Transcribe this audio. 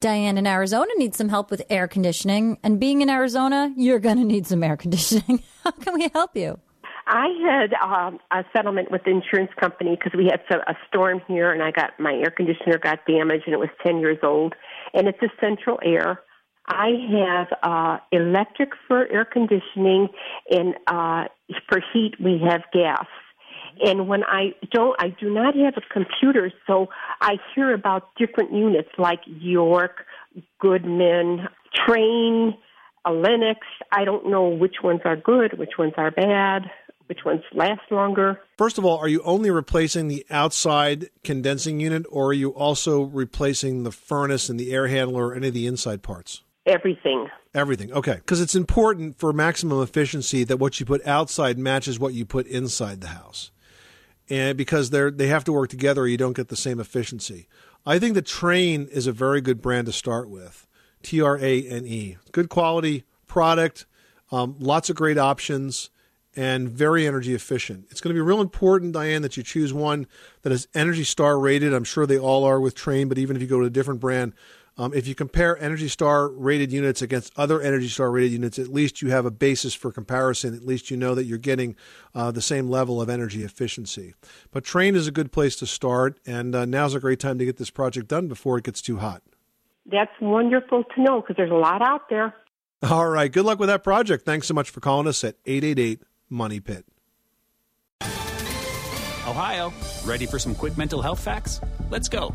Diane in Arizona needs some help with air conditioning. And being in Arizona, you're going to need some air conditioning. How can we help you? I had um, a settlement with the insurance company because we had a storm here, and I got my air conditioner got damaged, and it was ten years old, and it's a central air. I have uh, electric for air conditioning, and uh, for heat we have gas. And when I don't, I do not have a computer, so I hear about different units like York, Goodman, Trane, a Lennox. I don't know which ones are good, which ones are bad which ones last longer. First of all, are you only replacing the outside condensing unit, or are you also replacing the furnace and the air handler or any of the inside parts? Everything. Everything. Okay. Because it's important for maximum efficiency that what you put outside matches what you put inside the house. And because they're they have to work together you don't get the same efficiency. I think the Trane is a very good brand to start with. T R A N E. Good quality product, um, lots of great options and very energy efficient. It's going to be real important, Diane, that you choose one that is Energy Star rated. I'm sure they all are with Trane, but even if you go to a different brand, um, if you compare Energy Star rated units against other Energy Star rated units, at least you have a basis for comparison. At least you know that you're getting uh, the same level of energy efficiency. But Trane is a good place to start, and uh, now's a great time to get this project done before it gets too hot. That's wonderful to know because there's a lot out there. All right. Good luck with that project. Thanks so much for calling us at 888 Money Pit. Ohio, ready for some quick mental health facts? Let's go.